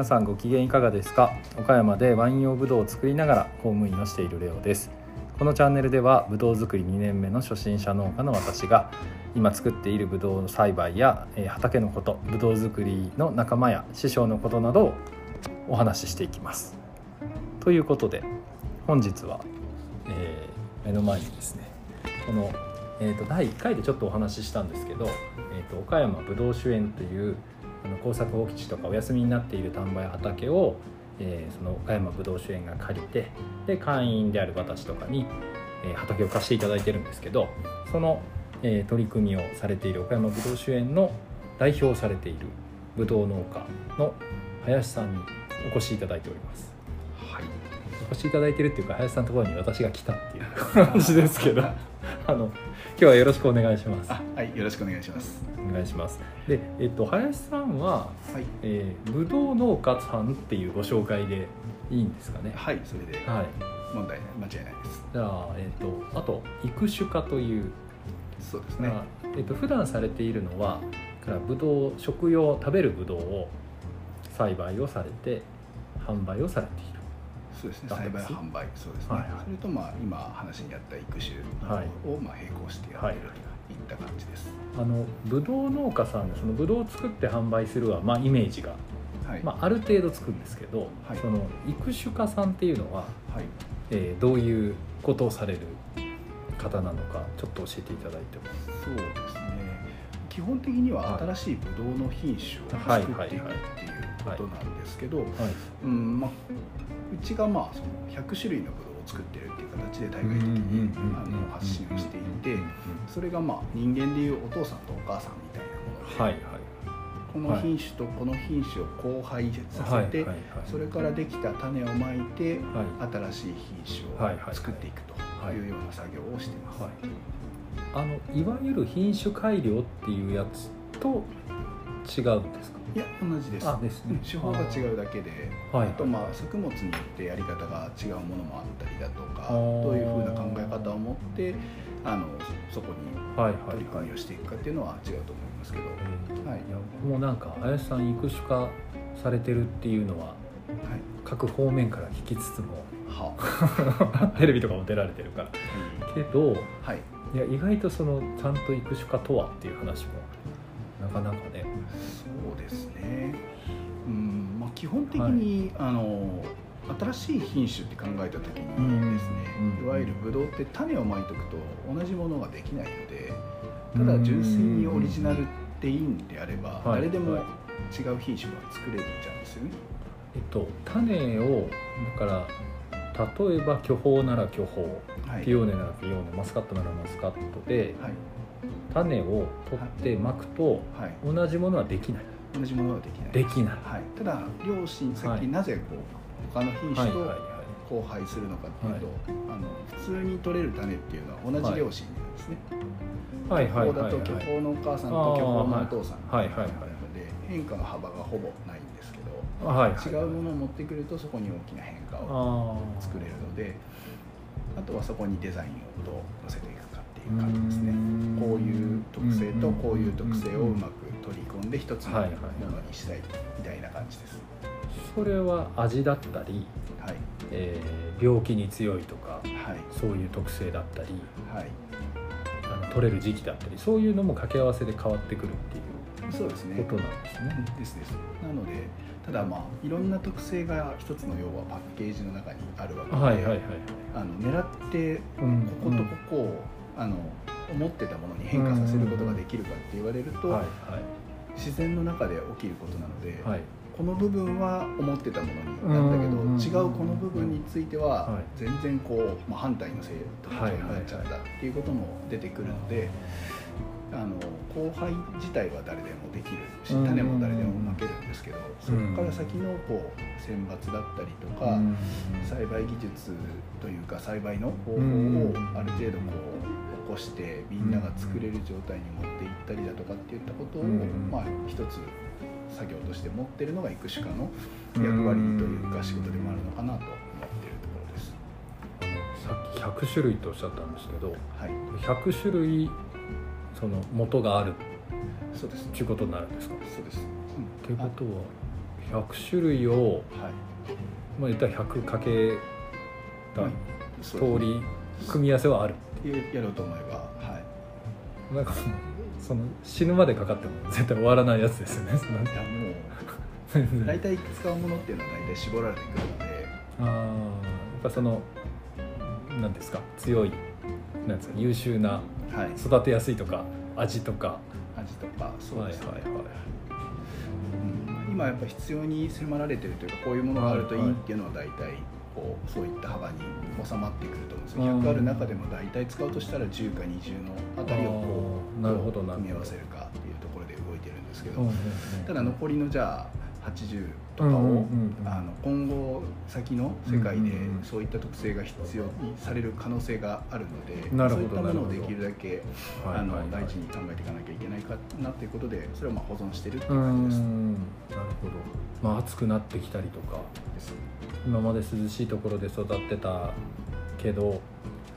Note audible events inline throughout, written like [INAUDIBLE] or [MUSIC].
皆さんご機嫌いかがですか？岡山でワイン用ブドウを作りながら公務員をしているレオです。このチャンネルではブドウ作り2年目の初心者農家の私が今作っているブドウの栽培や、え畑のことブドウ作りの仲間や師匠のことなどをお話ししていきます。ということで本日は、えー目の前にですねこの、えー、と第1回でちょっとお話ししたんですけど、えー、と岡山ぶどう酒園というあの工作放棄地とかお休みになっている田んぼや畑を、えーその岡山ぶどう酒園が借りてで会員である私とかに、えー畑を貸していただいてるんですけどその、えー取り組みをされている岡山ぶどう酒園の代表をされているぶどう農家の林さんにお越しいただいております。はい。お越しいただいてるっていうか林さんのところに私が来たっていう話ですけど [LAUGHS] あの今日はよろしくお願いしますあ、はい、よろしくお願いします。お願いしますでえっと林さんは、はい。えー、ぶどう農家さんっていうご紹介でいいんですかね？はい、それではい問題間違いないです。じゃあえっとあと育種家という、そうですね。まあえっと普段されているのはからぶどう食用食べるぶどうを栽培をされて販売をされているそうですね。だ栽培販売、そうですね。はいはいそれとまあ今話にあった育種はいをまあ並行してやってるといった感じです。あのぶどう農家さんでそのぶどうを作って販売するは、まあ、イメージが、はい。まあ、ある程度つくんですけど、はいその育種家さんっていうのは、はい。えーどういうことをされる方なのかちょっと教えていただいてもそうですね。基本的には新しいブドウの品種を作っていくっていうことなんですけど、はいうんまあ、うちがまあその100種類のブドウを作ってるっていう形で対外的にあの発信をしていてそれがまあ人間でいうお父さんとお母さんみたいなもので、はいこの品種とこの品種を交配させて、はいはいはいそれからできた種をまいてはい新しい品種はいはいを作っていくとはいいうような作業をしています。はいあのいわゆる品種改良っていうやつと違うんですかいや同じです。あですね。うん手法が違うだけではい。あとまあ作物によってやり方が違うものもあったりだとかどういうふうな考え方を持ってあのそこにはいはい。取り組みをしていくかっていうのは違うと思いますけど、はい。いやもうなんか林さん育種化されてるっていうのははい、各方面から聞きつつもは [LAUGHS] テレビとかも出られてるから。けどはい。いや意外とそのちゃんと育種化とはっていう話もなかなかね。そうですね。うんまあ基本的に、あの新しい品種って考えた時にですね、うんいわゆるブドウって種をまいとくと同じものができないのでただ純粋にオリジナルっていいんであれば、はい。誰でもはい。違う品種が作れるじゃうんですよね。えっと種をだから例えば巨峰なら巨峰。はい。ピオーネならピオーネ。マスカットならマスカットではい種を取ってまくとはい、同じものはできない。同じものはできない。できない。はい、ただ両親さっはい。きなぜこう他の品種と交配するのかっていうと、あの普通に取れる種っていうのは同じ両親なんですね。はい。はい。はい。はい。巨峰のお母さんと巨峰のお父さんはい。はい。はい。なので変化の幅がほぼないんですけど、はい。はい。違うものを持ってくるとそこに大きな変化あをー作れるのであとはそこにデザインをどう乗せていくかっていう感じですね。うん。こういう特性とこういう特性をうまく取り込んで一つのものにしたいみたいな感じです。それは味だったり、はい。えー病気に強いとかはい。そういう特性だったりはい。あの取れる時期だったりそういうのも掛け合わせで変わってくるっていうそうですね。ことなんですね。ですですなのでただまあいろんな特性が一つの要はパッケージの中にあるわけで、はいはいはい。あの狙ってうん。こことここを、あの思ってたものに変化させることができるかって言われると、はい自然の中で起きることなので、はい。はいこの部分は思ってたものになんだけど、うん違うこの部分についてははい。全然こう、まあ、反対の性とになっちゃったっていうことも出てくるので、あの交配自体は誰でもできるしうん。種も誰でもまけるんですけど、そこから先のこう選抜だったりとか、うん。栽培技術というか栽培の方法をうん。ある程度こう起こしてみんなが作れる状態に持っていったりだとかっていったことを、うん。まあ一つ作業として持ってるのが育種家の役割というか仕事でもあるのかなと思っているところです。さっき100種類とおっしゃったんですけどはい、100種類その元があるそうですっていうことになるんですか？そうです。っていうことは100種類を、はい。まあ、言ったら100かけ通そうですり組み合わせはあるやろうと思えばはい。なんかその死ぬまでかかっても絶対終わらないやつですよね。いやもう大体使うものっていうのは大体絞られてくるので。あーやっぱその何ですか？強いなんですか？優秀なはい。育てやすいとか味とか。味とかそうですね、はいはいはい。うん今やっぱ必要に迫られてるというかこういうものがあるといいっていうのは大体こうそういった幅に収まってくると思うんですよ。うん。100ある中でも大体使うとしたら10か20のあたりをこう組み合わせるかっていうところで動いてるんですけど、ただ残りのじゃあ80とかを、うんうんうんうん。あの今後先の世界でうんうんうんそういった特性が必要にされる可能性があるので、なるほどそういったものをできるだけはいあのはい。はい大事に考えていかなきゃいけないかなっていうことでそれをまあ保存してるっていうう感じです。ん。なるほど。まあ暑くなってきたりとか。今まで涼しいところで育ってたけど、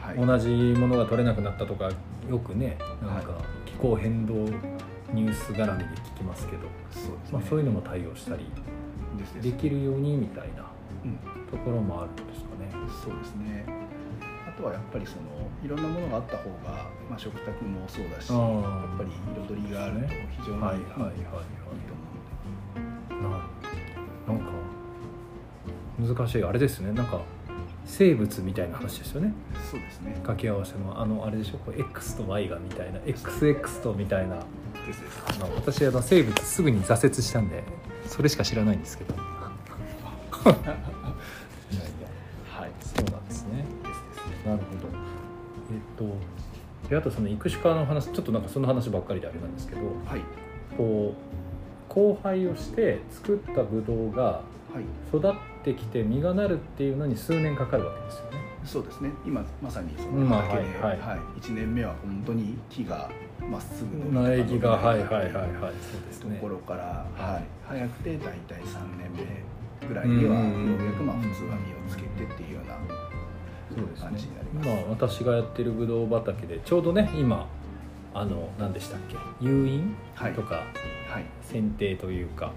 はい、同じものが取れなくなったとかよくねなんかは気候変動ニュース絡みで聞きますけど、そうね。まあ、そういうのも対応したりできるようにみたいなうん、ところもあるんですかね。そうですね。あとはやっぱりそのいろんなものがあった方が、まあ、食卓もそうだし、あやーっぱり彩りがあると非常にいい,、はいはいはいはいいいと思うので。ななんか難しいあれですねなんか生物みたいな話ですよねそうですね。掛け合わせのあのあれでしょこう X と Y がみたいな XX とみたいなですです。あの私あの生物すぐに挫折したんでそれしか知らないんですけど [LAUGHS] いやいやはい。そうなんですね。なるほどえっとであとその育種家の話ちょっとなんかその話ばっかりであれなんですけどはいこう交配をして作ったブドウがはい。育ってきて実がなるっていうのに数年かかるわけですよねそうですね。今まさにそうんの畑で、はいはい。はい、一年目は本当に木がまっすぐ伸び苗木がはいはいはいはいそうですね。ところから、はい。はい、早くて大体3年目ぐらいにはようやくまあ普通は実をつけてっていうような感じねになります。今私がやってるブドウ畑でちょうどね今あの何でしたっけ？誘引？はい。とかはい、剪定というか。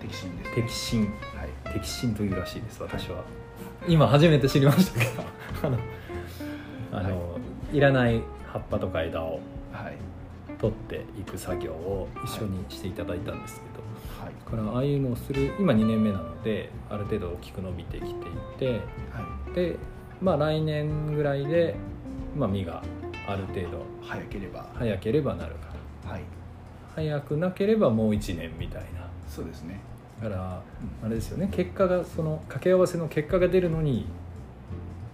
適心です、ね。摘心。はい、摘心というらしいです私は、今初めて知りましたけど。あ [LAUGHS] のあの、い、らない葉っぱとか枝をはい、取っていく作業を一緒にしていただいたんですけど、はい、だからああいうのをする今2年目なのである程度大きく伸びてきていて。はい、でまあ来年ぐらいで、まあ、実がある程度早ければ、早ければなるから。はい、早くなければもう1年みたいな。そうですね。だからうんあれですよね結果がその掛け合わせの結果が出るのに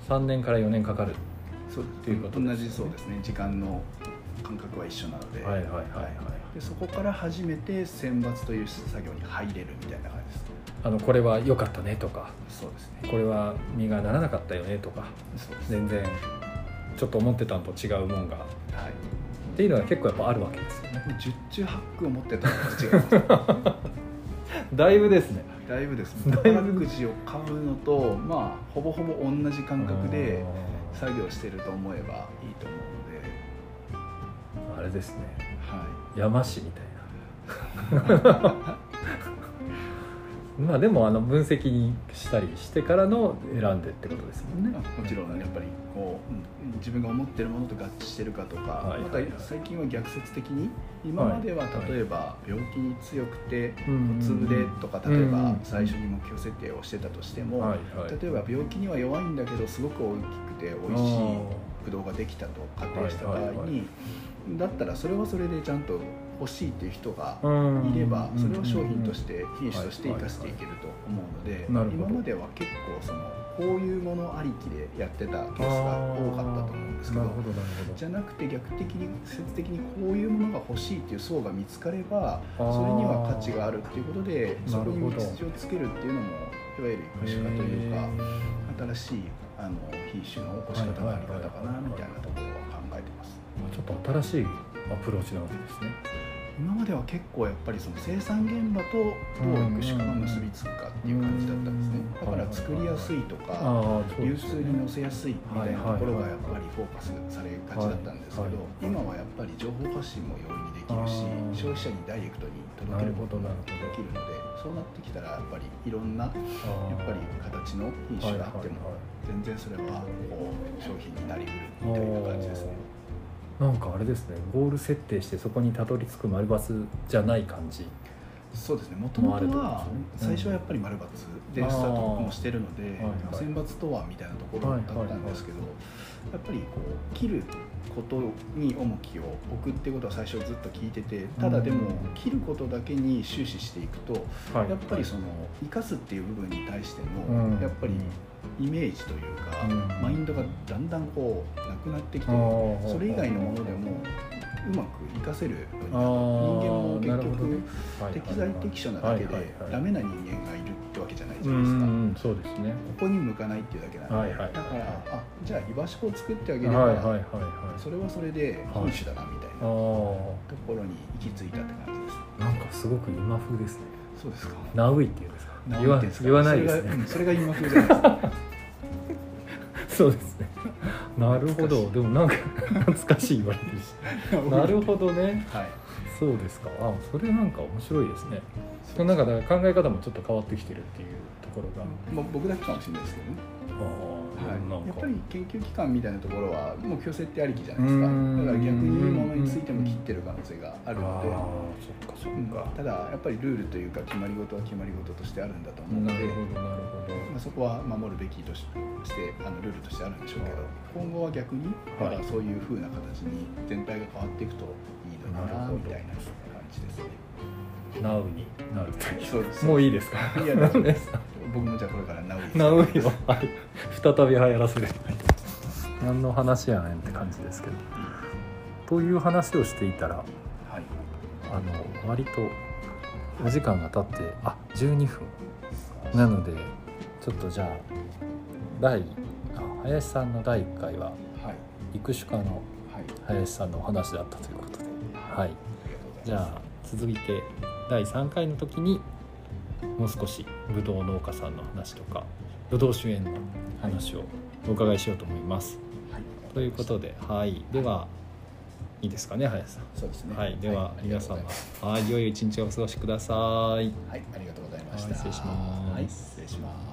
3年から4年かかるそうていうことですよね同じそうですね。時間の感覚は一緒なので、はいはいはいはいでそこから初めて選抜という作業に入れるみたいな感じです。あのこれは良かったねとかそうですね。これは実がならなかったよねとかそうです。全然ちょっと思ってたのと違うもんがはい。っていうのは結構やっぱあるわけですよね十中八九思ってたのと違います。[LAUGHS] だいぶですね。だいぶですね。[LAUGHS] 宝くじを買うのと、まあほぼほぼ同じ感覚で作業してると思えばいいと思うので、あれですね。は山師みたいな [LAUGHS] まあでもあの分析にしたりしてからの選んでってことですもんい。ねもちろんやっぱりこう、うん自分が思ってるものと合致してるかとか、はい。また最近は逆説的に今までははい。例えば病気に強くてうん小粒でとか例えば最初に目標設定をしてたとしても、はいはい。例えば病気には弱いんだけどすごく大きくて美味しいブドウができたと仮定した場合に、はいはいはい。だったらそれはそれでちゃんと欲しいっていう人がうん。いればうんそれを商品として品種として生かしていけると思うので今までは結構そのこういうものありきでやってたケースが多かったと思うんですけどじゃなくて逆的に説的にこういうものが欲しいっていう層が見つかればそれには価値があるっていうことでそこに道筋をつけるっていうのもいわゆる育種化というか新しいあの品種の起こし方のあり方かなみたいなところは考えてます。どちょっと新しいアプローチなわけですね。今までは結構やっぱりその生産現場とどう育種化が結びつくかっていう感じだったんですね。だから作りやすいとか流通に乗せやすいみたいなところがやっぱりフォーカスされがちだったんですけどはい。はい。今はやっぱり情報発信も容易にできるし消費者にダイレクトに届けることができるのでそうなってきたらやっぱりいろんなやっぱり形の品種があっても全然それはこう商品になりうるみたいな感じですね。なんかあれですねゴール設定してそこにたどり着く丸バスじゃない感じ。そうですね。もともとは最初はやっぱり丸抜でスタートもしてるので、選抜とはみたいなところだったんですけど、やっぱりこう切ることに重きを置くっていうことは最初ずっと聞いててただでも切ることだけに終始していくと、やっぱりその生かすっていう部分に対しての、やっぱりイメージというか、マインドがだんだんこうなくなってきてそれ以外のものでもうまく活かせる人間も結局、ね。適材適所なだけでダメな人間がいるってわけじゃないじゃないですか、うそうですね。ここに向かないっていうだけなんで、はいはい、だからあじゃあ居場所を作ってあげれば、はいはいはいはい、それはそれで品種だなみたいな。ところに行き着いたって感じです。なんかすごく今風ですね。そうですか。ナウイっていうんですか？言わ言わないですね。それが今風じゃないですか。[LAUGHS] そうですねなるほど。でもなんか [LAUGHS] 懐かしい言われてるし。[LAUGHS] なるほどね、はい、そうですか。あそれなんか面白いですね。なんか考え方もちょっと変わってきてるっていうところが、まあ、僕だけかもしれないですけどねはい、やっぱり研究機関みたいなところは目標設定ありきじゃないですか。だから逆にいいものについても切ってる可能性があるので。そっかただやっぱりルールというか決まり事は決まり事としてあるんだと思うので。まあ、そこは守るべきとしてあのルールとしてあるんでしょうけど。今後は逆にだからそういうふうな形に全体が変わっていくといいのになみたいな感じですね。ナウになるそうです。もういいですか？いや大丈夫です [LAUGHS] 僕もじゃあこれからナウイナウイを、はい、再び流行らせる。何の話やねんって感じですけど、という話をしていたら、はい、あの割とお時間が経ってあ12分。なのでちょっとじゃあ第林さんの第1回は、はい、育種家の林さんのお話だったということで、はい、じゃあ続いて第3回の時にもう少しぶどう農家さんの話とかぶどう主演の話をお伺いしようと思います。はい、ということで、はい、ではいいですかね林さん。そうですね。はい、では、皆様はい、良い一日をお過ごしください。はい、ありがとうございました。失礼します。はい、失礼します。